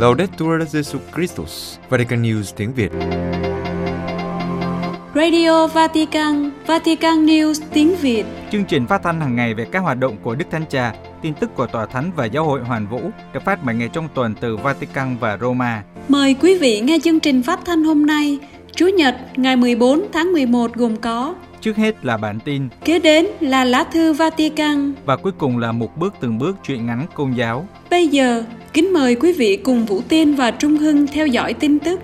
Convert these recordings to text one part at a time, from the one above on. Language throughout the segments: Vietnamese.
Laudetur Jesu Christus, Vatican News tiếng Việt. Radio Vatican, Vatican News tiếng Việt. Chương trình phát thanh hàng ngày về các hoạt động của Đức Thánh Cha, tin tức của Tòa Thánh và Giáo hội Hoàn Vũ được phát 7 ngày trong tuần từ Vatican và Roma. Mời quý vị nghe chương trình phát thanh hôm nay, Chủ nhật ngày 14 tháng 11 gồm có Trước hết là bản tin, Kế đến là lá thư Vatican. và cuối cùng là một bước từng bước chuyện ngắn công giáo. Bây giờ, kính mời quý vị cùng Vũ Tiên và Trung Hưng theo dõi tin tức.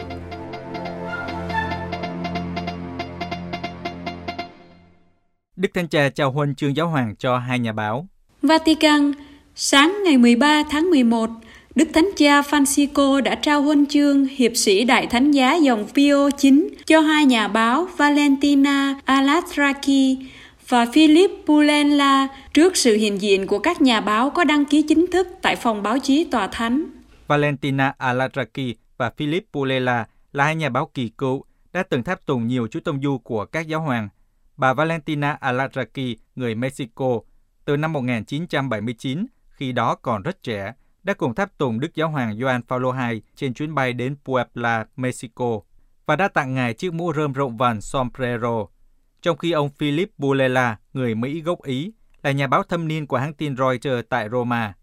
Đức Thánh Cha trao huân chương giáo hoàng cho hai nhà báo. Vatican, sáng ngày 13 tháng 11, Đức Thánh Cha Francisco đã trao huân chương hiệp sĩ Đại Thánh giá dòng Pio IX cho hai nhà báo Valentina Alatraki và Philip Pulenla trước sự hiện diện của các nhà báo có đăng ký chính thức tại phòng báo chí Tòa Thánh. Valentina Alatraki và Philip Pulela là hai nhà báo kỳ cựu đã từng tháp tùng nhiều chú tông du của các giáo hoàng. Bà Valentina Alatraki, người Mexico, từ năm 1979, khi đó còn rất trẻ, đã cùng tháp tùng Đức Giáo hoàng Gioan Phaolô II trên chuyến bay đến Puebla, Mexico và đã tặng ngài chiếc mũ rơm rộng vành sombrero. Trong khi ông Philip Bulela, người Mỹ gốc Ý, là nhà báo thâm niên của hãng tin Reuters tại Roma.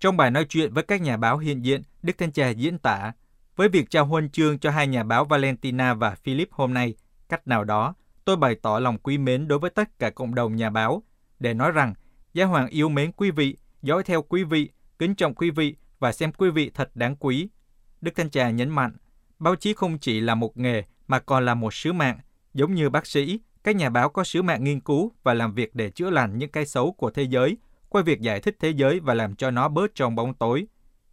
Trong bài nói chuyện với các nhà báo hiện diện, Đức Thánh Cha diễn tả, với việc trao huân chương cho hai nhà báo Valentina và Philip hôm nay, cách nào đó, tôi bày tỏ lòng quý mến đối với tất cả cộng đồng nhà báo, để nói rằng, Giáo hoàng yêu mến quý vị, dõi theo quý vị, kính trọng quý vị và xem quý vị thật đáng quý. Đức Thanh Trà nhấn mạnh, báo chí không chỉ là một nghề mà còn là một sứ mạng, giống như bác sĩ, các nhà báo có sứ mạng nghiên cứu và làm việc để chữa lành những cái xấu của thế giới, qua việc giải thích thế giới và làm cho nó bớt trong bóng tối.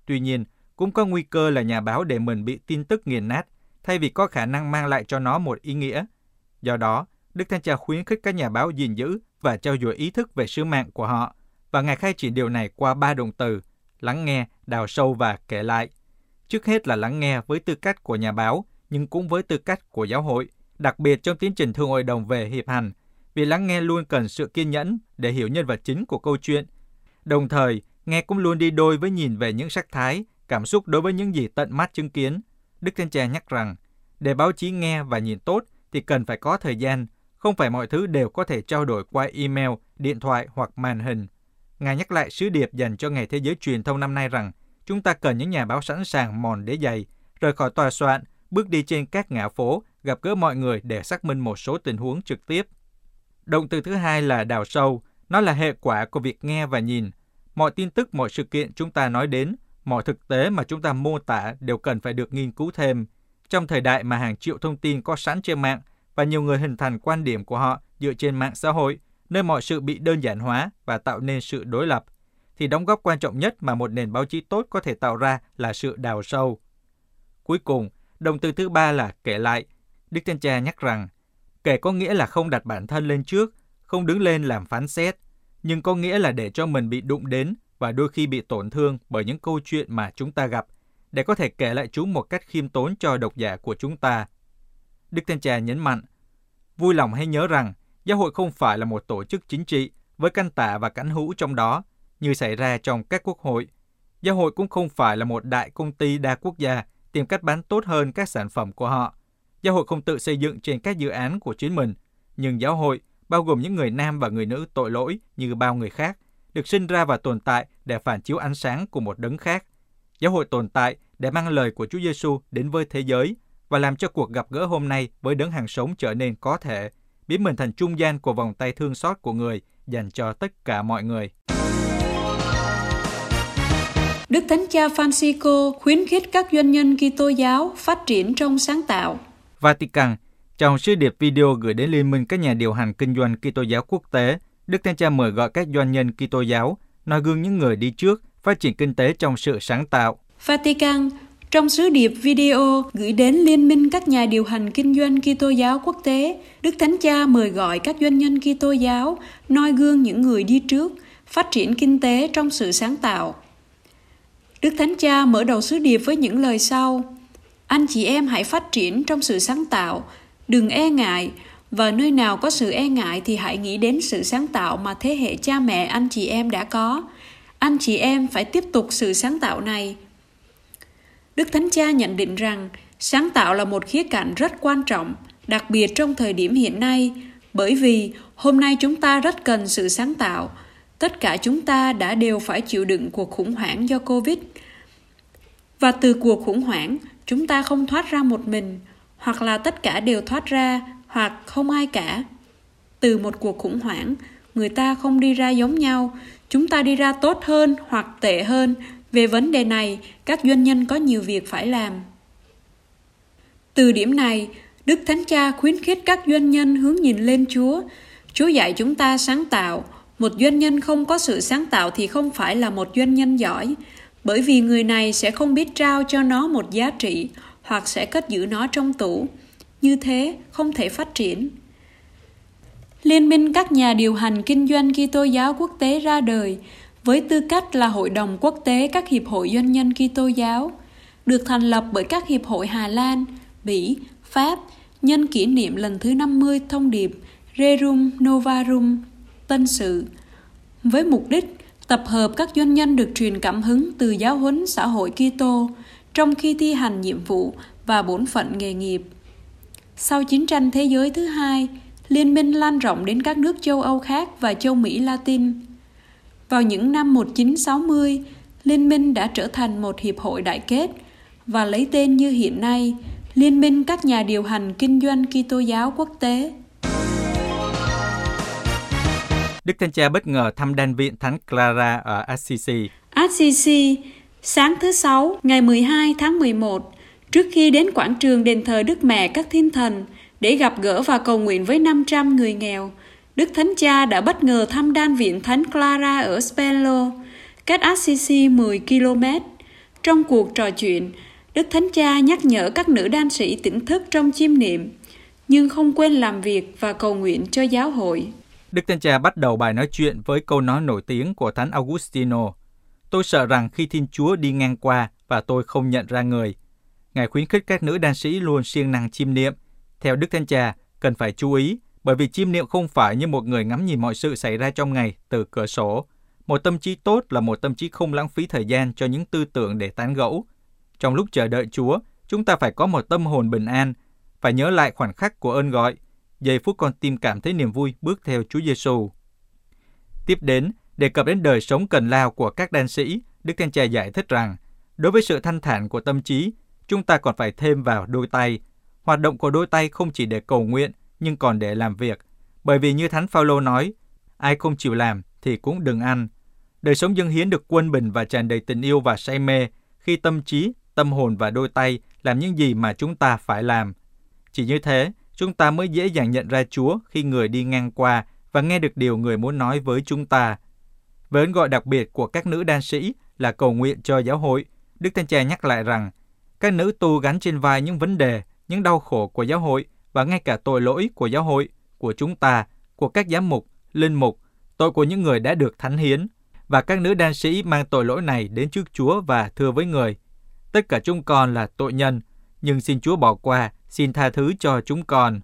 Tuy nhiên, cũng có nguy cơ là nhà báo để mình bị tin tức nghiền nát, thay vì có khả năng mang lại cho nó một ý nghĩa. Do đó, Đức Thanh Trà khuyến khích các nhà báo gìn giữ và trao dồi ý thức về sứ mạng của họ, và Ngài khai triển điều này qua ba động từ, lắng nghe, đào sâu và kể lại. Trước hết là lắng nghe với tư cách của nhà báo, nhưng cũng với tư cách của giáo hội, đặc biệt trong tiến trình thương hội đồng về hiệp hành, vì lắng nghe luôn cần sự kiên nhẫn để hiểu nhân vật chính của câu chuyện. Đồng thời, nghe cũng luôn đi đôi với nhìn về những sắc thái, cảm xúc đối với những gì tận mắt chứng kiến. Đức Thánh Cha nhắc rằng, để báo chí nghe và nhìn tốt thì cần phải có thời gian, không phải mọi thứ đều có thể trao đổi qua email, điện thoại hoặc màn hình. Ngài nhắc lại sứ điệp dành cho Ngày Thế giới truyền thông năm nay rằng chúng ta cần những nhà báo sẵn sàng mòn đế giày, rời khỏi tòa soạn, bước đi trên các ngã phố, gặp gỡ mọi người để xác minh một số tình huống trực tiếp. Động từ thứ hai là đào sâu, nó là hệ quả của việc nghe và nhìn. Mọi tin tức, mọi sự kiện chúng ta nói đến, mọi thực tế mà chúng ta mô tả đều cần phải được nghiên cứu thêm. Trong thời đại mà hàng triệu thông tin có sẵn trên mạng và nhiều người hình thành quan điểm của họ dựa trên mạng xã hội, nơi mọi sự bị đơn giản hóa và tạo nên sự đối lập, thì đóng góp quan trọng nhất mà một nền báo chí tốt có thể tạo ra là sự đào sâu. Cuối cùng, động từ thứ ba là kể lại. Đức Thánh Cha nhắc rằng, kể có nghĩa là không đặt bản thân lên trước, không đứng lên làm phán xét, nhưng có nghĩa là để cho mình bị đụng đến và đôi khi bị tổn thương bởi những câu chuyện mà chúng ta gặp, để có thể kể lại chúng một cách khiêm tốn cho độc giả của chúng ta. Đức Thánh Cha nhấn mạnh, vui lòng hãy nhớ rằng giáo hội không phải là một tổ chức chính trị với căn tạ và cánh hữu trong đó, như xảy ra trong các quốc hội. Giáo hội cũng không phải là một đại công ty đa quốc gia tìm cách bán tốt hơn các sản phẩm của họ. Giáo hội không tự xây dựng trên các dự án của chính mình, nhưng giáo hội, bao gồm những người nam và người nữ tội lỗi như bao người khác, được sinh ra và tồn tại để phản chiếu ánh sáng của một đấng khác. Giáo hội tồn tại để mang lời của Chúa Giêsu đến với thế giới và làm cho cuộc gặp gỡ hôm nay với đấng hàng sống trở nên có thể, biến mình thành trung gian của vòng tay thương xót của người dành cho tất cả mọi người. Đức Thánh Cha Francisco khuyến khích các doanh nhân Kitô giáo phát triển trong sáng tạo. Vatican, trong sứ điệp video gửi đến Liên minh các nhà điều hành kinh doanh Kitô giáo quốc tế, Đức Thánh Cha mời gọi các doanh nhân Kitô giáo noi gương những người đi trước phát triển kinh tế trong sự sáng tạo. Vatican, trong sứ điệp video gửi đến Liên minh các nhà điều hành kinh doanh Kitô giáo quốc tế, Đức Thánh Cha mời gọi các doanh nhân Kitô giáo noi gương những người đi trước, phát triển kinh tế trong sự sáng tạo. Đức Thánh Cha mở đầu sứ điệp với những lời sau: Anh chị em hãy phát triển trong sự sáng tạo, đừng e ngại và nơi nào có sự e ngại thì hãy nghĩ đến sự sáng tạo mà thế hệ cha mẹ anh chị em đã có. Anh chị em phải tiếp tục sự sáng tạo này. Đức Thánh Cha nhận định rằng sáng tạo là một khía cạnh rất quan trọng, đặc biệt trong thời điểm hiện nay, bởi vì hôm nay chúng ta rất cần sự sáng tạo. Tất cả chúng ta đã đều phải chịu đựng cuộc khủng hoảng do Covid. Và từ cuộc khủng hoảng, chúng ta không thoát ra một mình, hoặc là tất cả đều thoát ra, hoặc không ai cả. Từ một cuộc khủng hoảng, người ta không đi ra giống nhau, chúng ta đi ra tốt hơn hoặc tệ hơn về vấn đề này, các doanh nhân có nhiều việc phải làm. Từ điểm này, đức thánh cha khuyến khích các doanh nhân hướng nhìn lên chúa. Chúa dạy chúng ta sáng tạo. Một doanh nhân không có sự sáng tạo thì không phải là một doanh nhân giỏi, bởi vì người này sẽ không biết trao cho nó một giá trị hoặc sẽ cất giữ nó trong tủ. Như thế, không thể phát triển. Liên minh các nhà điều hành kinh doanh Kitô giáo quốc tế ra đời với tư cách là Hội đồng quốc tế các hiệp hội doanh nhân Kitô giáo, được thành lập bởi các hiệp hội Hà Lan, Bỉ, Pháp nhân kỷ niệm lần thứ 50 thông điệp Rerum Novarum Tân sự với mục đích tập hợp các doanh nhân được truyền cảm hứng từ giáo huấn xã hội Kitô trong khi thi hành nhiệm vụ và bổn phận nghề nghiệp. Sau chiến tranh thế giới thứ hai, liên minh lan rộng đến các nước châu Âu khác và châu Mỹ Latin. Vào những năm 1960, Liên minh đã trở thành một hiệp hội đại kết và lấy tên như hiện nay, Liên minh các nhà điều hành kinh doanh Kitô giáo quốc tế. Đức Thánh Cha bất ngờ thăm đan viện Thánh Clara ở Assisi. Assisi, sáng thứ Sáu, ngày 12 tháng 11, trước khi đến quảng trường đền thờ Đức Mẹ các Thiên Thần để gặp gỡ và cầu nguyện với 500 người nghèo, Đức Thánh Cha đã bất ngờ thăm đan viện Thánh Clara ở Spello, cách Assisi 10 km. Trong cuộc trò chuyện, Đức Thánh Cha nhắc nhở các nữ đan sĩ tỉnh thức trong chiêm niệm, nhưng không quên làm việc và cầu nguyện cho giáo hội. Đức Thánh Cha bắt đầu bài nói chuyện với câu nói nổi tiếng của Thánh Augustino. Tôi sợ rằng khi Thiên Chúa đi ngang qua và tôi không nhận ra người. Ngài khuyến khích các nữ đan sĩ luôn siêng năng chiêm niệm. Theo Đức Thánh Cha, cần phải chú ý bởi vì chiêm niệm không phải như một người ngắm nhìn mọi sự xảy ra trong ngày từ cửa sổ. Một tâm trí tốt là một tâm trí không lãng phí thời gian cho những tư tưởng để tán gẫu. Trong lúc chờ đợi Chúa, chúng ta phải có một tâm hồn bình an, phải nhớ lại khoảnh khắc của ơn gọi, giây phút con tim cảm thấy niềm vui bước theo Chúa Giêsu. Tiếp đến, đề cập đến đời sống cần lao của các đan sĩ, Đức Thánh Cha giải thích rằng, đối với sự thanh thản của tâm trí, chúng ta còn phải thêm vào đôi tay. Hoạt động của đôi tay không chỉ để cầu nguyện, nhưng còn để làm việc. Bởi vì như Thánh Phaolô nói, ai không chịu làm thì cũng đừng ăn. Đời sống dân hiến được quân bình và tràn đầy tình yêu và say mê khi tâm trí, tâm hồn và đôi tay làm những gì mà chúng ta phải làm. Chỉ như thế, chúng ta mới dễ dàng nhận ra Chúa khi người đi ngang qua và nghe được điều người muốn nói với chúng ta. Với ơn gọi đặc biệt của các nữ đan sĩ là cầu nguyện cho giáo hội, Đức Thánh Cha nhắc lại rằng các nữ tu gánh trên vai những vấn đề, những đau khổ của giáo hội và ngay cả tội lỗi của giáo hội, của chúng ta, của các giám mục, linh mục, tội của những người đã được thánh hiến, và các nữ đan sĩ mang tội lỗi này đến trước Chúa và thưa với người. Tất cả chúng con là tội nhân, nhưng xin Chúa bỏ qua, xin tha thứ cho chúng con.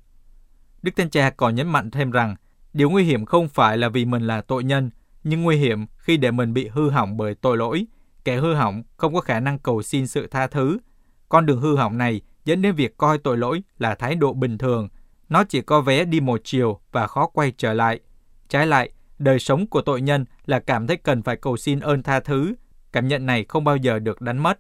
Đức Thánh Cha còn nhấn mạnh thêm rằng, điều nguy hiểm không phải là vì mình là tội nhân, nhưng nguy hiểm khi để mình bị hư hỏng bởi tội lỗi. Kẻ hư hỏng không có khả năng cầu xin sự tha thứ. Con đường hư hỏng này dẫn đến việc coi tội lỗi là thái độ bình thường. Nó chỉ có vé đi một chiều và khó quay trở lại. Trái lại, đời sống của tội nhân là cảm thấy cần phải cầu xin ơn tha thứ. Cảm nhận này không bao giờ được đánh mất.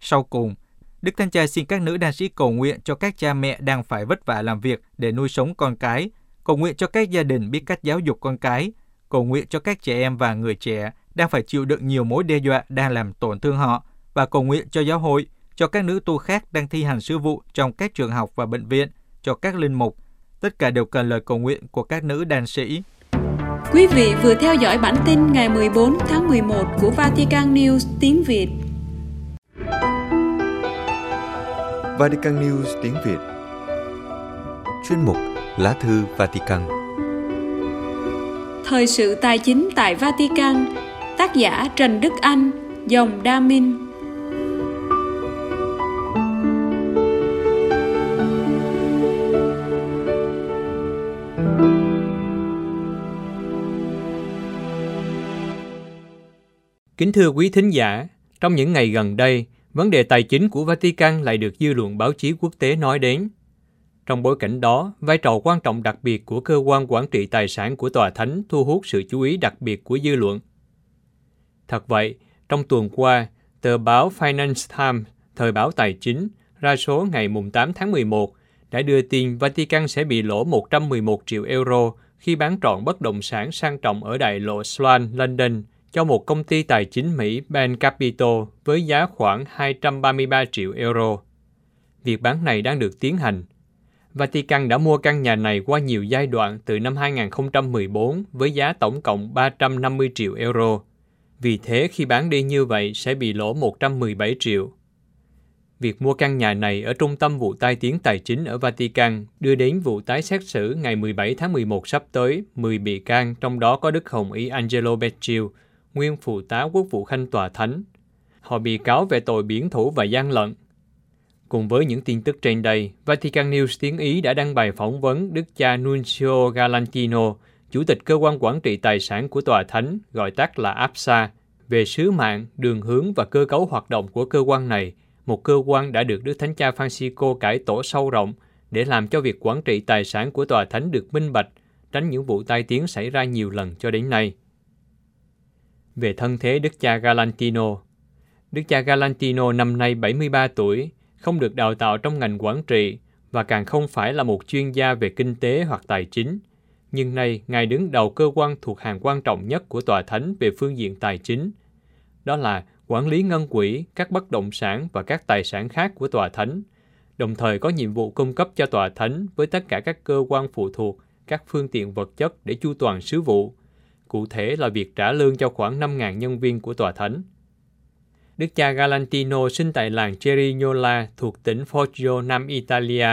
Sau cùng, Đức Thánh Cha xin các nữ đàn sĩ cầu nguyện cho các cha mẹ đang phải vất vả làm việc để nuôi sống con cái, cầu nguyện cho các gia đình biết cách giáo dục con cái, cầu nguyện cho các trẻ em và người trẻ đang phải chịu đựng nhiều mối đe dọa đang làm tổn thương họ và cầu nguyện cho giáo hội cho các nữ tu khác đang thi hành sứ vụ trong các trường học và bệnh viện, cho các linh mục. Tất cả đều cần lời cầu nguyện của các nữ đàn sĩ. Quý vị vừa theo dõi bản tin ngày 14 tháng 11 của Vatican News tiếng Việt. Vatican News tiếng Việt Chuyên mục Lá thư Vatican Thời sự tài chính tại Vatican Tác giả Trần Đức Anh Dòng Đa Minh Kính thưa quý thính giả, trong những ngày gần đây, vấn đề tài chính của Vatican lại được dư luận báo chí quốc tế nói đến. Trong bối cảnh đó, vai trò quan trọng đặc biệt của cơ quan quản trị tài sản của tòa thánh thu hút sự chú ý đặc biệt của dư luận. Thật vậy, trong tuần qua, tờ báo Finance Times, thời báo tài chính, ra số ngày 8 tháng 11, đã đưa tin Vatican sẽ bị lỗ 111 triệu euro khi bán trọn bất động sản sang trọng ở đại lộ Sloan, London, cho một công ty tài chính Mỹ Ben Capital với giá khoảng 233 triệu euro. Việc bán này đang được tiến hành. Vatican đã mua căn nhà này qua nhiều giai đoạn từ năm 2014 với giá tổng cộng 350 triệu euro. Vì thế khi bán đi như vậy sẽ bị lỗ 117 triệu. Việc mua căn nhà này ở trung tâm vụ tai tiếng tài chính ở Vatican đưa đến vụ tái xét xử ngày 17 tháng 11 sắp tới 10 bị can, trong đó có Đức Hồng Y Angelo Becciu, nguyên phụ tá quốc vụ khanh tòa thánh. Họ bị cáo về tội biển thủ và gian lận. Cùng với những tin tức trên đây, Vatican News tiếng Ý đã đăng bài phỏng vấn Đức cha Nuncio Galantino, Chủ tịch Cơ quan Quản trị Tài sản của Tòa Thánh, gọi tắt là APSA, về sứ mạng, đường hướng và cơ cấu hoạt động của cơ quan này, một cơ quan đã được Đức Thánh Cha Francisco cải tổ sâu rộng để làm cho việc quản trị tài sản của Tòa Thánh được minh bạch, tránh những vụ tai tiếng xảy ra nhiều lần cho đến nay về thân thế Đức cha Galantino. Đức cha Galantino năm nay 73 tuổi, không được đào tạo trong ngành quản trị và càng không phải là một chuyên gia về kinh tế hoặc tài chính. Nhưng nay, Ngài đứng đầu cơ quan thuộc hàng quan trọng nhất của Tòa Thánh về phương diện tài chính. Đó là quản lý ngân quỹ, các bất động sản và các tài sản khác của Tòa Thánh, đồng thời có nhiệm vụ cung cấp cho Tòa Thánh với tất cả các cơ quan phụ thuộc, các phương tiện vật chất để chu toàn sứ vụ, cụ thể là việc trả lương cho khoảng 5.000 nhân viên của tòa thánh. Đức cha Galantino sinh tại làng Cerignola thuộc tỉnh Foggia, Nam Italia,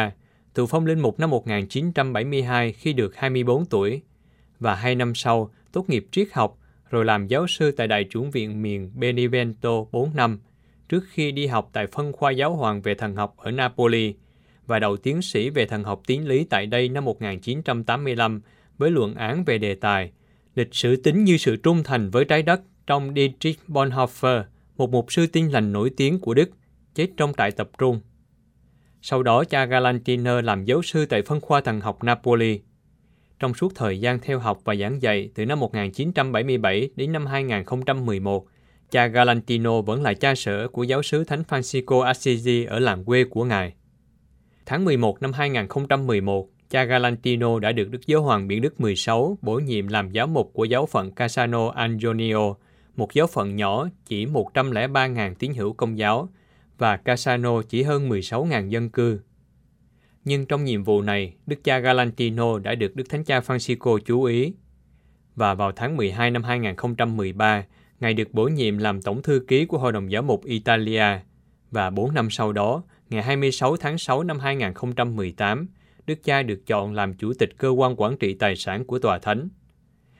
thụ phong linh mục năm 1972 khi được 24 tuổi, và hai năm sau tốt nghiệp triết học rồi làm giáo sư tại Đại chủng viện miền Benevento 4 năm, trước khi đi học tại phân khoa giáo hoàng về thần học ở Napoli và đầu tiến sĩ về thần học tiến lý tại đây năm 1985 với luận án về đề tài lịch sử tính như sự trung thành với trái đất trong Dietrich Bonhoeffer, một mục sư tin lành nổi tiếng của Đức, chết trong trại tập trung. Sau đó cha Galantiner làm giáo sư tại phân khoa thần học Napoli. Trong suốt thời gian theo học và giảng dạy từ năm 1977 đến năm 2011, cha Galantino vẫn là cha sở của giáo sứ Thánh Francisco Assisi ở làng quê của ngài. Tháng 11 năm 2011, cha Galantino đã được Đức Giáo hoàng Biển Đức 16 bổ nhiệm làm giáo mục của giáo phận Casano Antonio, một giáo phận nhỏ chỉ 103.000 tín hữu công giáo, và Casano chỉ hơn 16.000 dân cư. Nhưng trong nhiệm vụ này, Đức cha Galantino đã được Đức Thánh cha Francisco chú ý. Và vào tháng 12 năm 2013, Ngài được bổ nhiệm làm Tổng thư ký của Hội đồng Giáo mục Italia. Và 4 năm sau đó, ngày 26 tháng 6 năm 2018, Đức cha được chọn làm chủ tịch cơ quan quản trị tài sản của tòa thánh.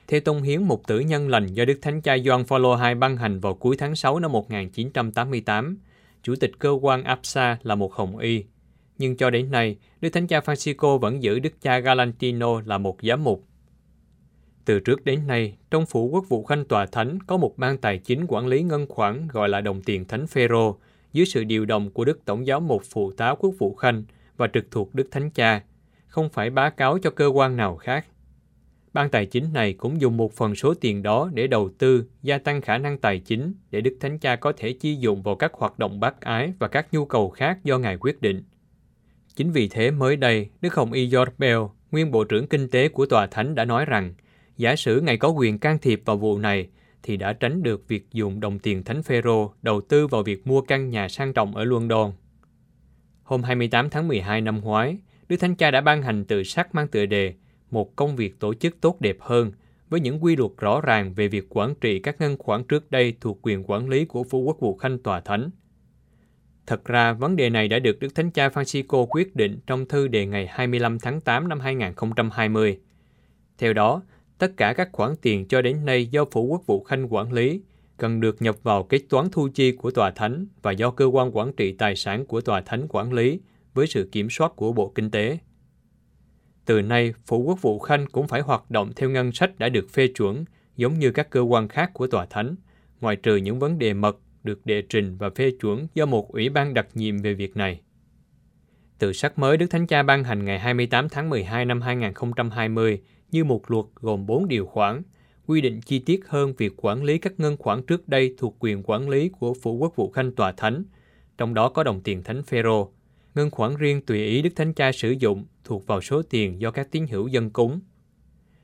Theo tông hiến một tử nhân lành do Đức Thánh cha Gioan Phaolô II ban hành vào cuối tháng 6 năm 1988, chủ tịch cơ quan APSA là một hồng y. Nhưng cho đến nay, Đức Thánh cha Francisco vẫn giữ Đức cha Galantino là một giám mục. Từ trước đến nay, trong phủ quốc vụ khanh tòa thánh có một ban tài chính quản lý ngân khoản gọi là đồng tiền thánh Phêrô dưới sự điều động của Đức Tổng giáo mục phụ tá quốc vụ khanh và trực thuộc Đức Thánh Cha không phải báo cáo cho cơ quan nào khác. Ban tài chính này cũng dùng một phần số tiền đó để đầu tư, gia tăng khả năng tài chính để Đức Thánh Cha có thể chi dụng vào các hoạt động bác ái và các nhu cầu khác do Ngài quyết định. Chính vì thế mới đây, Đức Hồng Y George Bell, nguyên Bộ trưởng Kinh tế của Tòa Thánh đã nói rằng, giả sử Ngài có quyền can thiệp vào vụ này, thì đã tránh được việc dùng đồng tiền Thánh Phêrô đầu tư vào việc mua căn nhà sang trọng ở London. Hôm 28 tháng 12 năm ngoái, Đức Thánh Cha đã ban hành tự sắc mang tựa đề một công việc tổ chức tốt đẹp hơn với những quy luật rõ ràng về việc quản trị các ngân khoản trước đây thuộc quyền quản lý của Phú Quốc vụ Khanh Tòa Thánh. Thật ra, vấn đề này đã được Đức Thánh Cha Francisco quyết định trong thư đề ngày 25 tháng 8 năm 2020. Theo đó, tất cả các khoản tiền cho đến nay do Phủ Quốc vụ Khanh quản lý cần được nhập vào kế toán thu chi của Tòa Thánh và do cơ quan quản trị tài sản của Tòa Thánh quản lý với sự kiểm soát của Bộ Kinh tế. Từ nay, Phủ Quốc vụ Khanh cũng phải hoạt động theo ngân sách đã được phê chuẩn, giống như các cơ quan khác của Tòa Thánh, ngoại trừ những vấn đề mật, được đệ trình và phê chuẩn do một ủy ban đặc nhiệm về việc này. Tự sắc mới Đức Thánh Cha ban hành ngày 28 tháng 12 năm 2020 như một luật gồm 4 điều khoản, quy định chi tiết hơn việc quản lý các ngân khoản trước đây thuộc quyền quản lý của Phủ Quốc vụ Khanh Tòa Thánh, trong đó có đồng tiền Thánh Phêrô. Ngân khoản riêng tùy ý Đức Thánh Cha sử dụng thuộc vào số tiền do các tín hữu dân cúng.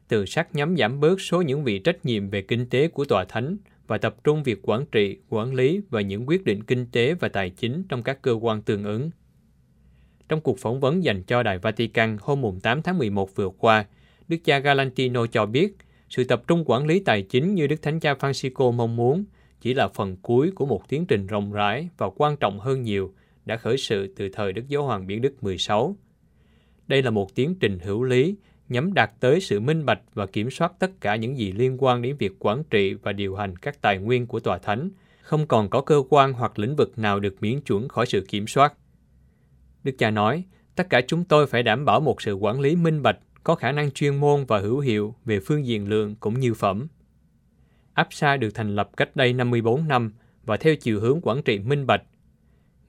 Từ sắc nhắm giảm bớt số những vị trách nhiệm về kinh tế của Tòa Thánh và tập trung việc quản trị, quản lý và những quyết định kinh tế và tài chính trong các cơ quan tương ứng. Trong cuộc phỏng vấn dành cho Đài Vatican hôm 8 tháng 11 vừa qua, Đức cha Galantino cho biết sự tập trung quản lý tài chính như Đức Thánh cha Francisco mong muốn chỉ là phần cuối của một tiến trình rộng rãi và quan trọng hơn nhiều đã khởi sự từ thời Đức Giáo hoàng Biển Đức 16. Đây là một tiến trình hữu lý nhắm đạt tới sự minh bạch và kiểm soát tất cả những gì liên quan đến việc quản trị và điều hành các tài nguyên của tòa thánh, không còn có cơ quan hoặc lĩnh vực nào được miễn chuẩn khỏi sự kiểm soát. Đức cha nói, tất cả chúng tôi phải đảm bảo một sự quản lý minh bạch, có khả năng chuyên môn và hữu hiệu về phương diện lượng cũng như phẩm. APSA được thành lập cách đây 54 năm và theo chiều hướng quản trị minh bạch.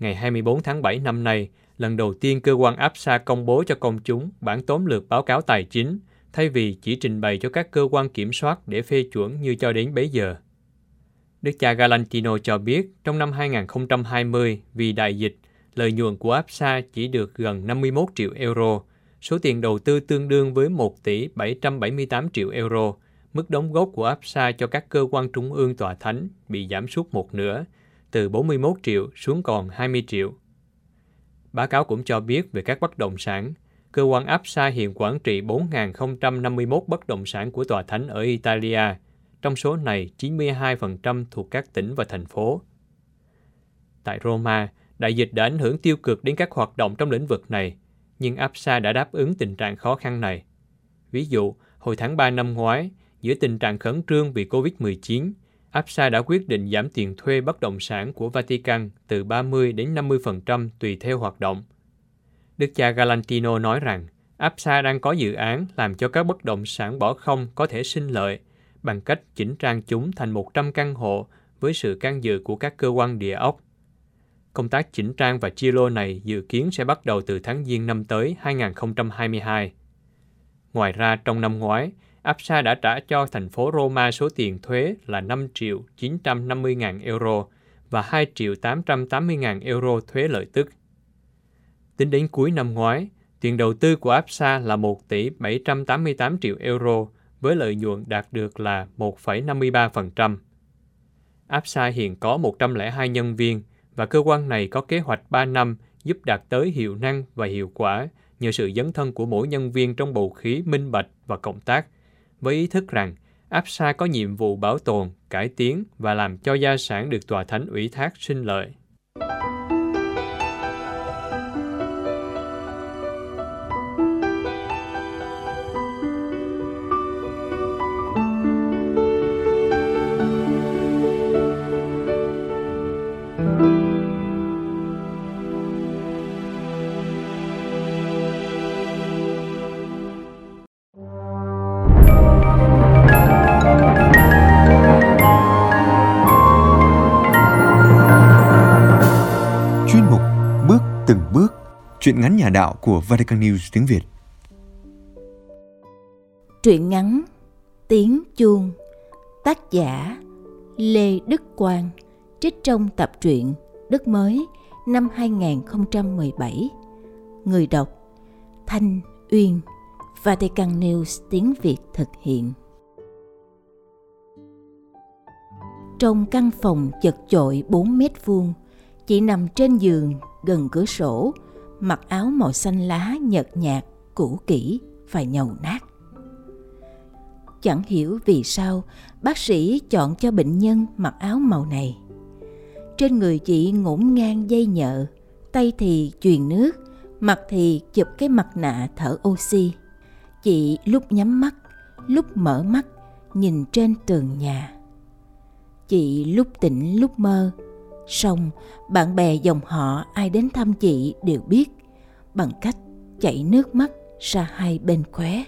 Ngày 24 tháng 7 năm nay, lần đầu tiên cơ quan APSA công bố cho công chúng bản tóm lược báo cáo tài chính, thay vì chỉ trình bày cho các cơ quan kiểm soát để phê chuẩn như cho đến bấy giờ. Đức cha Galantino cho biết trong năm 2020 vì đại dịch, lợi nhuận của APSA chỉ được gần 51 triệu euro, số tiền đầu tư tương đương với 1 tỷ 778 triệu euro. Mức đóng góp của APSA cho các cơ quan trung ương tòa thánh bị giảm sút một nửa, từ 41 triệu xuống còn 20 triệu. Báo cáo cũng cho biết về các bất động sản. Cơ quan APSA hiện quản trị 4.051 bất động sản của tòa thánh ở Italia. Trong số này, 92% thuộc các tỉnh và thành phố. Tại Roma, đại dịch đã ảnh hưởng tiêu cực đến các hoạt động trong lĩnh vực này, nhưng APSA đã đáp ứng tình trạng khó khăn này. Ví dụ, hồi tháng 3 năm ngoái, giữa tình trạng khẩn trương vì COVID-19, APSA đã quyết định giảm tiền thuê bất động sản của Vatican từ 30 đến 50% tùy theo hoạt động. Đức cha Galantino nói rằng APSA đang có dự án làm cho các bất động sản bỏ không có thể sinh lợi bằng cách chỉnh trang chúng thành 100 căn hộ với sự can dự của các cơ quan địa ốc. Công tác chỉnh trang và chia lô này dự kiến sẽ bắt đầu từ tháng Giêng năm tới 2022. Ngoài ra, trong năm ngoái, APSA đã trả cho thành phố Roma số tiền thuế là 5 triệu 950 ngàn euro và 2 triệu 880 ngàn euro thuế lợi tức. Tính đến cuối năm ngoái, tiền đầu tư của APSA là 1 tỷ 788 triệu euro với lợi nhuận đạt được là 1,53%. APSA hiện có 102 nhân viên và cơ quan này có kế hoạch 3 năm giúp đạt tới hiệu năng và hiệu quả nhờ sự dấn thân của mỗi nhân viên trong bầu khí minh bạch và cộng tác – với ý thức rằng APSA có nhiệm vụ bảo tồn, cải tiến và làm cho gia sản được tòa thánh ủy thác sinh lợi. Chuyện ngắn nhà đạo của Vatican News tiếng Việt. Truyện ngắn Tiếng chuông Tác giả Lê Đức Quang Trích trong tập truyện Đức Mới năm 2017 Người đọc Thanh Uyên Vatican News tiếng Việt thực hiện. Trong căn phòng chật chội 4 mét vuông, chị nằm trên giường gần cửa sổ mặc áo màu xanh lá nhợt nhạt, cũ kỹ và nhầu nát. Chẳng hiểu vì sao bác sĩ chọn cho bệnh nhân mặc áo màu này. Trên người chị ngổn ngang dây nhợ, tay thì truyền nước, mặt thì chụp cái mặt nạ thở oxy. Chị lúc nhắm mắt, lúc mở mắt, nhìn trên tường nhà. Chị lúc tỉnh lúc mơ, Xong, bạn bè dòng họ ai đến thăm chị đều biết bằng cách chảy nước mắt ra hai bên khóe.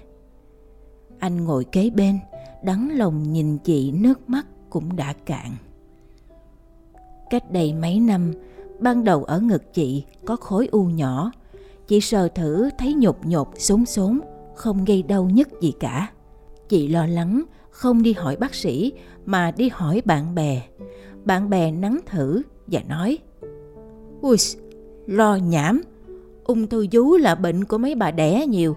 Anh ngồi kế bên, đắng lòng nhìn chị nước mắt cũng đã cạn. Cách đây mấy năm, ban đầu ở ngực chị có khối u nhỏ. Chị sờ thử thấy nhột nhột xốn xốn, không gây đau nhức gì cả. Chị lo lắng không đi hỏi bác sĩ mà đi hỏi bạn bè. Bạn bè nắng thử và nói Ui, lo nhảm, ung thư vú là bệnh của mấy bà đẻ nhiều.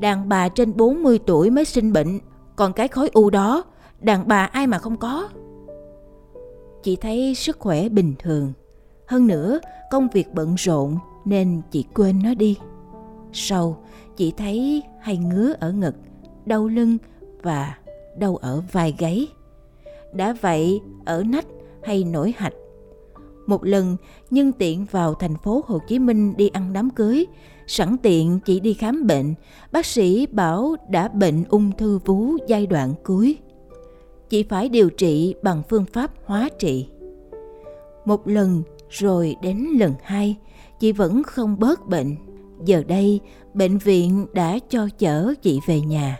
Đàn bà trên 40 tuổi mới sinh bệnh, còn cái khối u đó, đàn bà ai mà không có. Chị thấy sức khỏe bình thường. Hơn nữa, công việc bận rộn nên chị quên nó đi. Sau, chị thấy hay ngứa ở ngực, đau lưng và đau ở vai gáy. Đã vậy, ở nách hay nổi hạch. Một lần, nhân tiện vào thành phố Hồ Chí Minh đi ăn đám cưới, sẵn tiện chị đi khám bệnh, bác sĩ bảo đã bệnh ung thư vú giai đoạn cuối. Chị phải điều trị bằng phương pháp hóa trị. Một lần rồi đến lần hai, chị vẫn không bớt bệnh. Giờ đây, bệnh viện đã cho chở chị về nhà.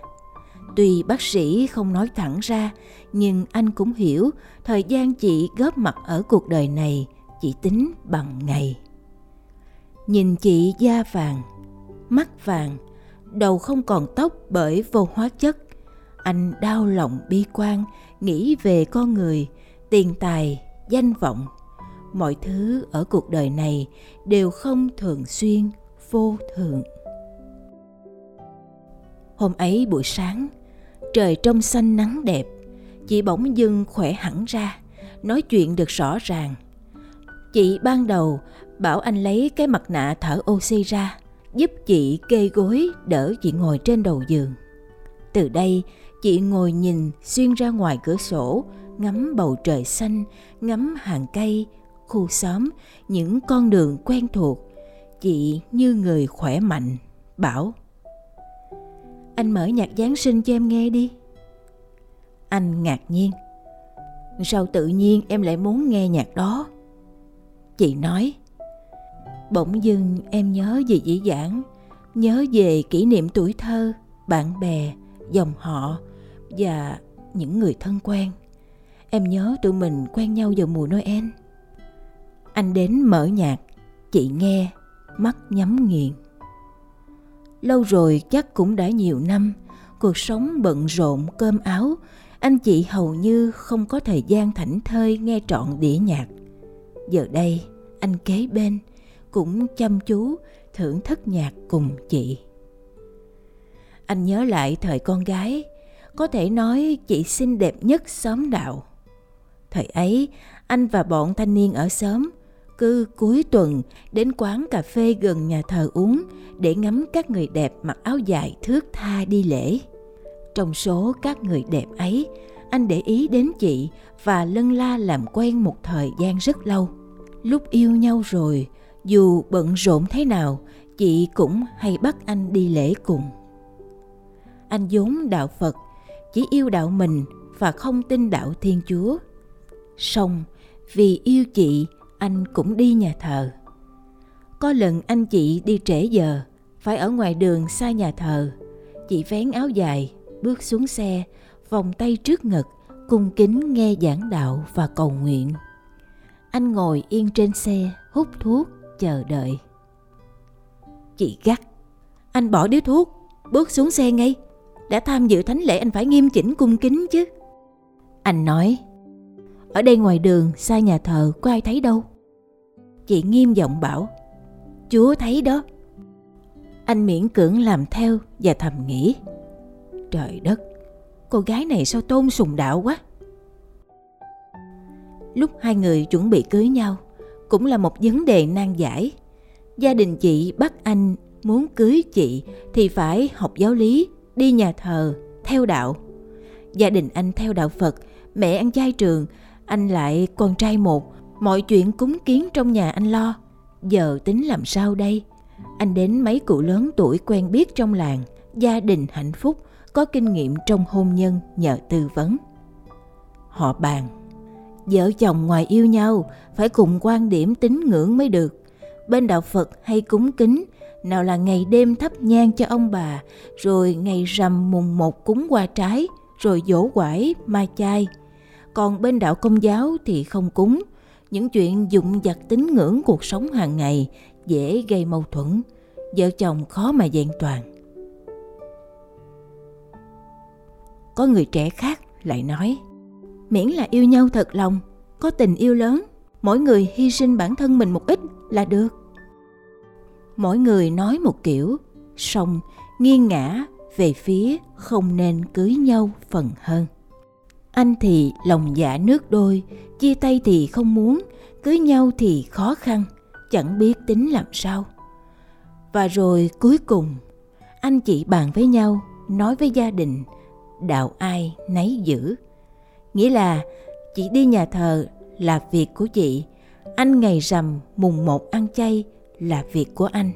Tuy bác sĩ không nói thẳng ra, nhưng anh cũng hiểu thời gian chị góp mặt ở cuộc đời này chị tính bằng ngày. Nhìn chị da vàng, mắt vàng, đầu không còn tóc bởi vô hóa chất. Anh đau lòng bi quan, nghĩ về con người, tiền tài, danh vọng. Mọi thứ ở cuộc đời này đều không thường xuyên, vô thường. Hôm ấy buổi sáng, trời trong xanh nắng đẹp, chị bỗng dưng khỏe hẳn ra, nói chuyện được rõ ràng. Chị ban đầu bảo anh lấy cái mặt nạ thở oxy ra, giúp chị kê gối đỡ chị ngồi trên đầu giường. Từ đây, chị ngồi nhìn xuyên ra ngoài cửa sổ, ngắm bầu trời xanh, ngắm hàng cây, khu xóm, những con đường quen thuộc. Chị như người khỏe mạnh, bảo Anh mở nhạc Giáng sinh cho em nghe đi. Anh ngạc nhiên. Sao tự nhiên em lại muốn nghe nhạc đó? Chị nói Bỗng dưng em nhớ về dĩ dãn Nhớ về kỷ niệm tuổi thơ Bạn bè, dòng họ Và những người thân quen Em nhớ tụi mình quen nhau vào mùa Noel Anh đến mở nhạc Chị nghe Mắt nhắm nghiền Lâu rồi chắc cũng đã nhiều năm Cuộc sống bận rộn cơm áo anh chị hầu như không có thời gian thảnh thơi nghe trọn đĩa nhạc Giờ đây anh kế bên cũng chăm chú thưởng thức nhạc cùng chị. Anh nhớ lại thời con gái, có thể nói chị xinh đẹp nhất xóm đạo. Thời ấy, anh và bọn thanh niên ở xóm cứ cuối tuần đến quán cà phê gần nhà thờ uống để ngắm các người đẹp mặc áo dài thước tha đi lễ. Trong số các người đẹp ấy, anh để ý đến chị và lân la làm quen một thời gian rất lâu. Lúc yêu nhau rồi, dù bận rộn thế nào, chị cũng hay bắt anh đi lễ cùng. Anh vốn đạo Phật, chỉ yêu đạo mình và không tin đạo Thiên Chúa. song vì yêu chị, anh cũng đi nhà thờ. Có lần anh chị đi trễ giờ, phải ở ngoài đường xa nhà thờ. Chị vén áo dài, bước xuống xe, vòng tay trước ngực, cung kính nghe giảng đạo và cầu nguyện. Anh ngồi yên trên xe, hút thuốc, chờ đợi. Chị gắt. Anh bỏ điếu thuốc, bước xuống xe ngay. Đã tham dự thánh lễ anh phải nghiêm chỉnh cung kính chứ. Anh nói, ở đây ngoài đường, xa nhà thờ, có ai thấy đâu. Chị nghiêm giọng bảo, Chúa thấy đó. Anh miễn cưỡng làm theo và thầm nghĩ, trời đất, cô gái này sao tôn sùng đạo quá lúc hai người chuẩn bị cưới nhau cũng là một vấn đề nan giải. Gia đình chị bắt anh muốn cưới chị thì phải học giáo lý, đi nhà thờ, theo đạo. Gia đình anh theo đạo Phật, mẹ ăn chay trường, anh lại con trai một, mọi chuyện cúng kiến trong nhà anh lo. Giờ tính làm sao đây? Anh đến mấy cụ lớn tuổi quen biết trong làng, gia đình hạnh phúc, có kinh nghiệm trong hôn nhân nhờ tư vấn. Họ bàn Vợ chồng ngoài yêu nhau phải cùng quan điểm tín ngưỡng mới được. Bên đạo Phật hay cúng kính, nào là ngày đêm thắp nhang cho ông bà, rồi ngày rằm mùng một cúng qua trái, rồi dỗ quải, ma chai. Còn bên đạo công giáo thì không cúng, những chuyện dụng dặt tín ngưỡng cuộc sống hàng ngày dễ gây mâu thuẫn, vợ chồng khó mà vẹn toàn. Có người trẻ khác lại nói, miễn là yêu nhau thật lòng, có tình yêu lớn, mỗi người hy sinh bản thân mình một ít là được. Mỗi người nói một kiểu, song nghiêng ngã về phía không nên cưới nhau phần hơn. Anh thì lòng dạ nước đôi, chia tay thì không muốn, cưới nhau thì khó khăn, chẳng biết tính làm sao. Và rồi cuối cùng, anh chị bàn với nhau, nói với gia đình, đạo ai nấy giữ. Nghĩa là chị đi nhà thờ là việc của chị, anh ngày rằm mùng một ăn chay là việc của anh.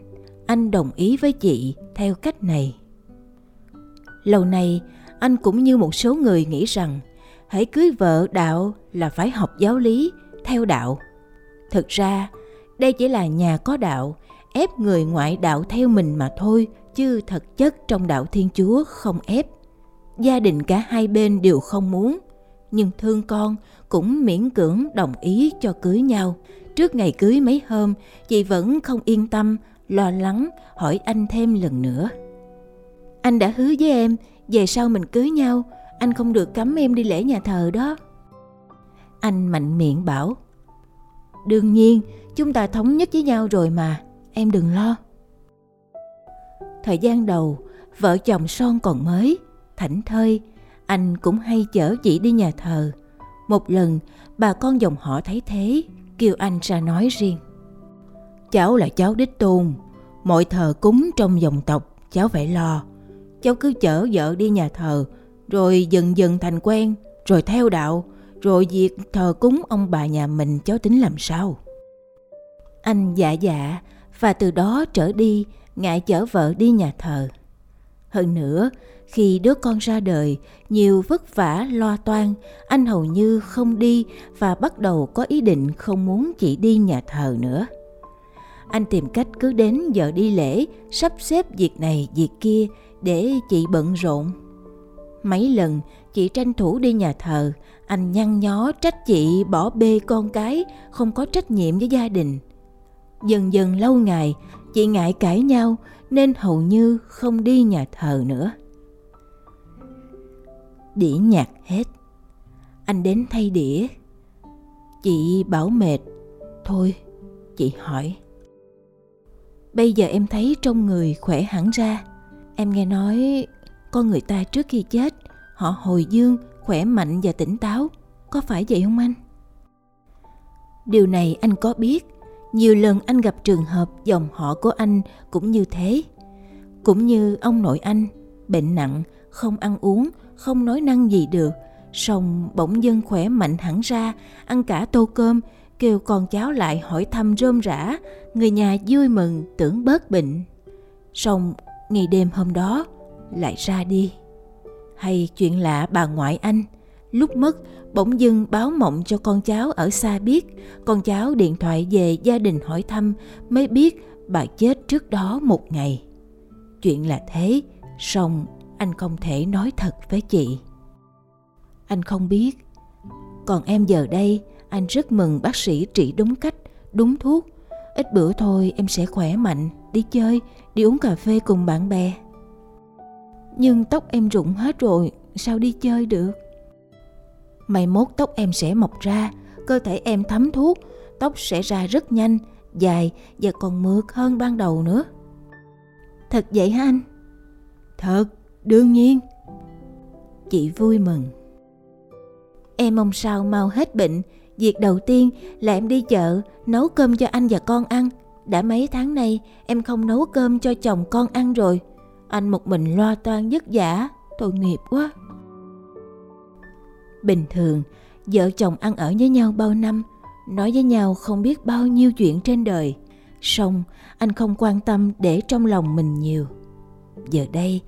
Anh đồng ý với chị theo cách này. Lâu nay, anh cũng như một số người nghĩ rằng hãy cưới vợ đạo là phải học giáo lý theo đạo thực ra đây chỉ là nhà có đạo ép người ngoại đạo theo mình mà thôi chứ thật chất trong đạo thiên chúa không ép gia đình cả hai bên đều không muốn. Nhưng thương con cũng miễn cưỡng đồng ý cho cưới nhau. Trước ngày cưới mấy hôm, chị vẫn không yên tâm, lo lắng, hỏi anh thêm lần nữa. Anh đã hứa với em, về sau mình cưới nhau, anh không được cấm em đi lễ nhà thờ đó. Anh mạnh miệng bảo, đương nhiên, chúng ta thống nhất với nhau rồi mà, em đừng lo. Thời gian đầu, vợ chồng son còn mới thảnh thơi anh cũng hay chở chị đi nhà thờ một lần bà con dòng họ thấy thế kêu anh ra nói riêng cháu là cháu đích tôn mọi thờ cúng trong dòng tộc cháu phải lo cháu cứ chở vợ đi nhà thờ rồi dần dần thành quen, rồi theo đạo, rồi việc thờ cúng ông bà nhà mình cháu tính làm sao. Anh dạ dạ, và từ đó trở đi, ngại chở vợ đi nhà thờ. Hơn nữa, khi đứa con ra đời, nhiều vất vả lo toan, anh hầu như không đi và bắt đầu có ý định không muốn chị đi nhà thờ nữa. Anh tìm cách cứ đến giờ đi lễ, sắp xếp việc này việc kia để chị bận rộn Mấy lần chị tranh thủ đi nhà thờ, anh nhăn nhó trách chị bỏ bê con cái, không có trách nhiệm với gia đình. Dần dần lâu ngày, chị ngại cãi nhau nên hầu như không đi nhà thờ nữa. Đĩa nhạc hết. Anh đến thay đĩa. Chị bảo mệt. Thôi, chị hỏi. Bây giờ em thấy trong người khỏe hẳn ra. Em nghe nói con người ta trước khi chết họ hồi dương khỏe mạnh và tỉnh táo có phải vậy không anh điều này anh có biết nhiều lần anh gặp trường hợp dòng họ của anh cũng như thế. Cũng như ông nội anh, bệnh nặng, không ăn uống, không nói năng gì được. Song bỗng dưng khỏe mạnh hẳn ra, ăn cả tô cơm, kêu con cháu lại hỏi thăm rôm rã, người nhà vui mừng tưởng bớt bệnh. Song ngày đêm hôm đó lại ra đi. Hay chuyện lạ bà ngoại anh lúc mất bỗng dưng báo mộng cho con cháu ở xa biết. Con cháu điện thoại về gia đình hỏi thăm mới biết bà chết trước đó một ngày. Chuyện là thế song anh không thể nói thật với chị. Anh không biết. Còn em giờ đây anh rất mừng bác sĩ trị đúng cách đúng thuốc. Ít bữa thôi em sẽ khỏe mạnh đi chơi đi uống cà phê cùng bạn bè. Nhưng tóc em rụng hết rồi, sao đi chơi được? Mai mốt tóc em sẽ mọc ra, cơ thể em thấm thuốc, tóc sẽ ra rất nhanh, dài và còn mượt hơn ban đầu nữa. Thật vậy hả anh? Thật, đương nhiên. Chị vui mừng. Em mong sao mau hết bệnh, việc đầu tiên là em đi chợ nấu cơm cho anh và con ăn. Đã mấy tháng nay em không nấu cơm cho chồng con ăn rồi. Anh một mình lo toan vất vả, tội nghiệp quá. Bình thường, vợ chồng ăn ở với nhau bao năm, nói với nhau không biết bao nhiêu chuyện trên đời. Song anh không quan tâm để trong lòng mình nhiều. Giờ đây,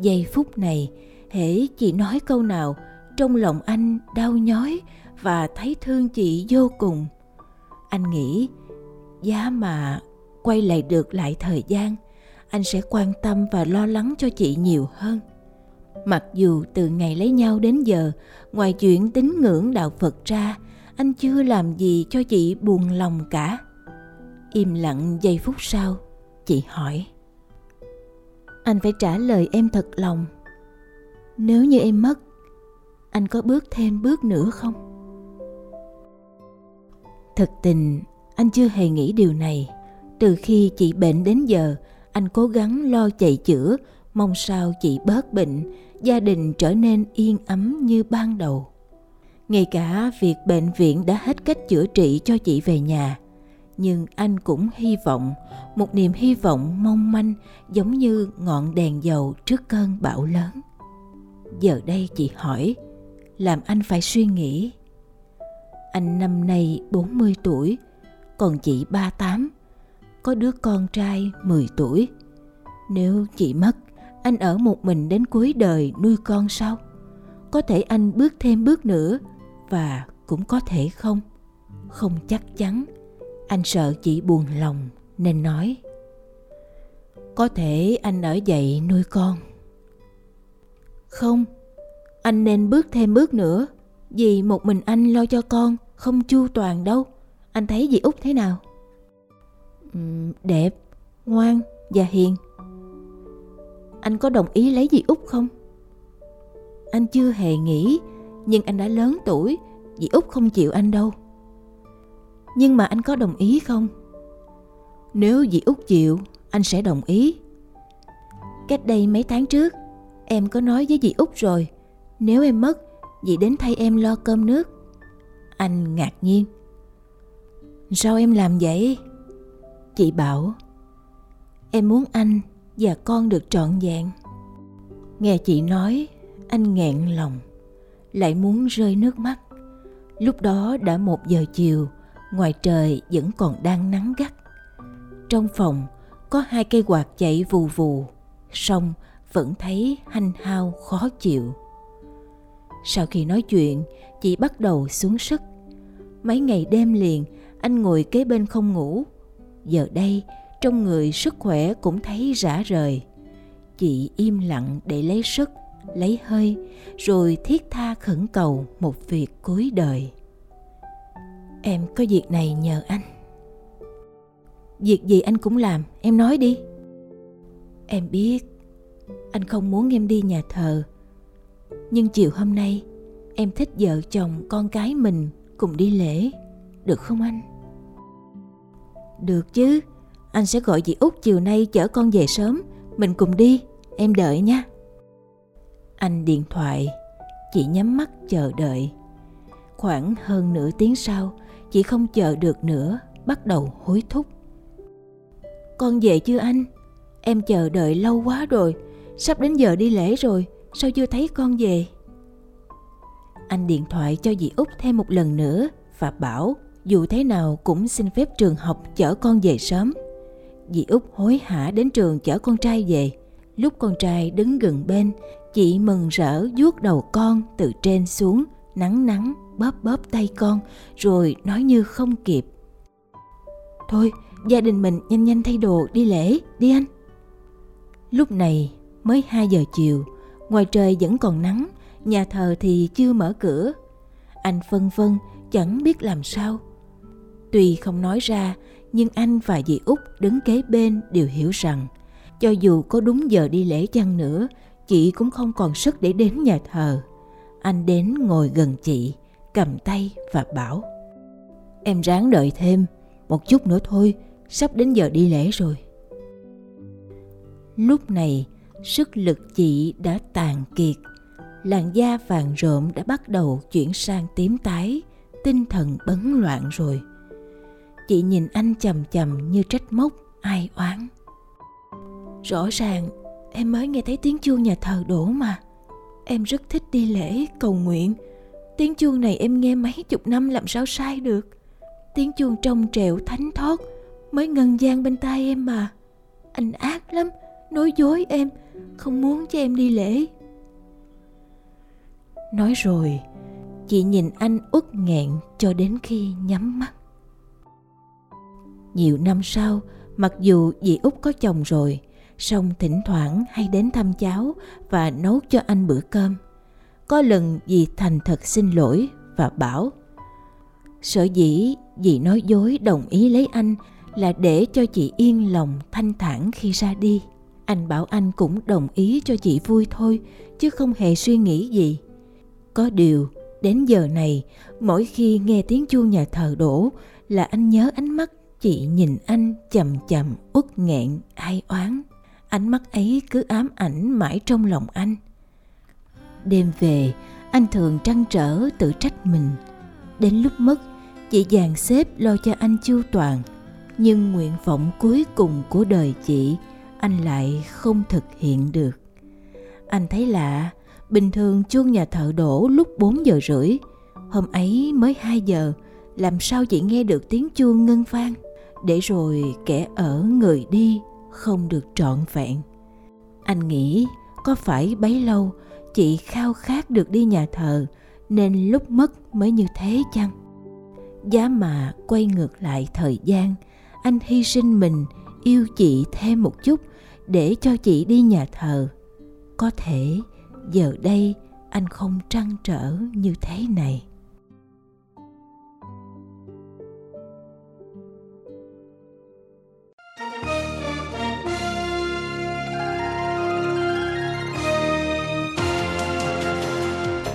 giây phút này, hễ chị nói câu nào, trong lòng anh đau nhói và thấy thương chị vô cùng. Anh nghĩ, giá mà quay lại được lại thời gian, anh sẽ quan tâm và lo lắng cho chị nhiều hơn mặc dù từ ngày lấy nhau đến giờ ngoài chuyện tín ngưỡng đạo phật ra anh chưa làm gì cho chị buồn lòng cả. Im lặng giây phút sau, chị hỏi. Anh phải trả lời em thật lòng. Nếu như em mất, anh có bước thêm bước nữa không? Thực tình, anh chưa hề nghĩ điều này. Từ khi chị bệnh đến giờ, anh cố gắng lo chạy chữa, mong sao chị bớt bệnh, gia đình trở nên yên ấm như ban đầu. Ngay cả việc bệnh viện đã hết cách chữa trị cho chị về nhà, nhưng anh cũng hy vọng, một niềm hy vọng mong manh giống như ngọn đèn dầu trước cơn bão lớn. Giờ đây chị hỏi, làm anh phải suy nghĩ. Anh năm nay 40 tuổi, còn chị 38, có đứa con trai 10 tuổi. Nếu chị mất, anh ở một mình đến cuối đời nuôi con sao? Có thể anh bước thêm bước nữa và cũng có thể không. Không chắc chắn. Anh sợ chị buồn lòng nên nói. Có thể anh ở dậy nuôi con. Không, anh nên bước thêm bước nữa. Vì một mình anh lo cho con không chu toàn đâu. Anh thấy dì Út thế nào? ừ, đẹp, ngoan và hiền. Anh có đồng ý lấy dì Út không? Anh chưa hề nghĩ, nhưng anh đã lớn tuổi, dì Út không chịu anh đâu. Nhưng mà anh có đồng ý không? Nếu dì Út chịu, anh sẽ đồng ý. Cách đây mấy tháng trước, em có nói với dì Út rồi, nếu em mất, dì đến thay em lo cơm nước. Anh ngạc nhiên. Sao em làm vậy? Chị bảo, em muốn anh và con được trọn vẹn. Nghe chị nói, anh nghẹn lòng, lại muốn rơi nước mắt. Lúc đó đã một giờ chiều, ngoài trời vẫn còn đang nắng gắt. Trong phòng có hai cây quạt chạy vù vù, song vẫn thấy hanh hao khó chịu. Sau khi nói chuyện, chị bắt đầu xuống sức. Mấy ngày đêm liền, anh ngồi kế bên không ngủ. Giờ đây, trong người sức khỏe cũng thấy rã rời. Chị im lặng để lấy sức, lấy hơi, rồi thiết tha khẩn cầu một việc cuối đời. Em có việc này nhờ anh. Việc gì anh cũng làm, em nói đi. Em biết, anh không muốn em đi nhà thờ. Nhưng chiều hôm nay, em thích vợ chồng con cái mình cùng đi lễ, được không anh? Được chứ, anh sẽ gọi chị Út chiều nay chở con về sớm, mình cùng đi, em đợi nha. Anh điện thoại, chị nhắm mắt chờ đợi. Khoảng hơn nửa tiếng sau, chị không chờ được nữa, bắt đầu hối thúc. Con về chưa anh? Em chờ đợi lâu quá rồi, sắp đến giờ đi lễ rồi, sao chưa thấy con về? Anh điện thoại cho dì Út thêm một lần nữa và bảo dù thế nào cũng xin phép trường học chở con về sớm. Dì Út hối hả đến trường chở con trai về. Lúc con trai đứng gần bên, chị mừng rỡ vuốt đầu con từ trên xuống, nắng nắng bóp bóp tay con, rồi nói như không kịp. Thôi, gia đình mình nhanh nhanh thay đồ đi lễ, đi anh. Lúc này mới 2 giờ chiều, ngoài trời vẫn còn nắng, nhà thờ thì chưa mở cửa. Anh phân vân, chẳng biết làm sao. Tuy không nói ra, nhưng anh và dì Út đứng kế bên đều hiểu rằng cho dù có đúng giờ đi lễ chăng nữa, chị cũng không còn sức để đến nhà thờ. Anh đến ngồi gần chị, cầm tay và bảo Em ráng đợi thêm, một chút nữa thôi, sắp đến giờ đi lễ rồi. Lúc này, sức lực chị đã tàn kiệt. Làn da vàng rộm đã bắt đầu chuyển sang tím tái, tinh thần bấn loạn rồi. Chị nhìn anh chầm chầm như trách móc, ai oán. Rõ ràng em mới nghe thấy tiếng chuông nhà thờ đổ mà. Em rất thích đi lễ, cầu nguyện. Tiếng chuông này em nghe mấy chục năm làm sao sai được. Tiếng chuông trong trẻo thánh thót mới ngân gian bên tai em mà. Anh ác lắm, nói dối em, không muốn cho em đi lễ. Nói rồi, chị nhìn anh uất nghẹn cho đến khi nhắm mắt. Nhiều năm sau, mặc dù dì Út có chồng rồi, song thỉnh thoảng hay đến thăm cháu và nấu cho anh bữa cơm. Có lần dì thành thật xin lỗi và bảo Sở dĩ dì nói dối đồng ý lấy anh là để cho chị yên lòng thanh thản khi ra đi. Anh bảo anh cũng đồng ý cho chị vui thôi, chứ không hề suy nghĩ gì. Có điều, đến giờ này, mỗi khi nghe tiếng chuông nhà thờ đổ là anh nhớ ánh mắt chị nhìn anh chậm chậm uất nghẹn ai oán. Ánh mắt ấy cứ ám ảnh mãi trong lòng anh. Đêm về, anh thường trăn trở tự trách mình. Đến lúc mất, chị dàn xếp lo cho anh chu toàn. Nhưng nguyện vọng cuối cùng của đời chị, anh lại không thực hiện được. Anh thấy lạ, bình thường chuông nhà thợ đổ lúc 4 giờ rưỡi. Hôm ấy mới 2 giờ, làm sao chị nghe được tiếng chuông ngân vang? Để rồi kẻ ở người đi không được trọn vẹn. Anh nghĩ có phải bấy lâu chị khao khát được đi nhà thờ nên lúc mất mới như thế chăng? Giá mà quay ngược lại thời gian, anh hy sinh mình yêu chị thêm một chút để cho chị đi nhà thờ. Có thể giờ đây anh không trăn trở như thế này.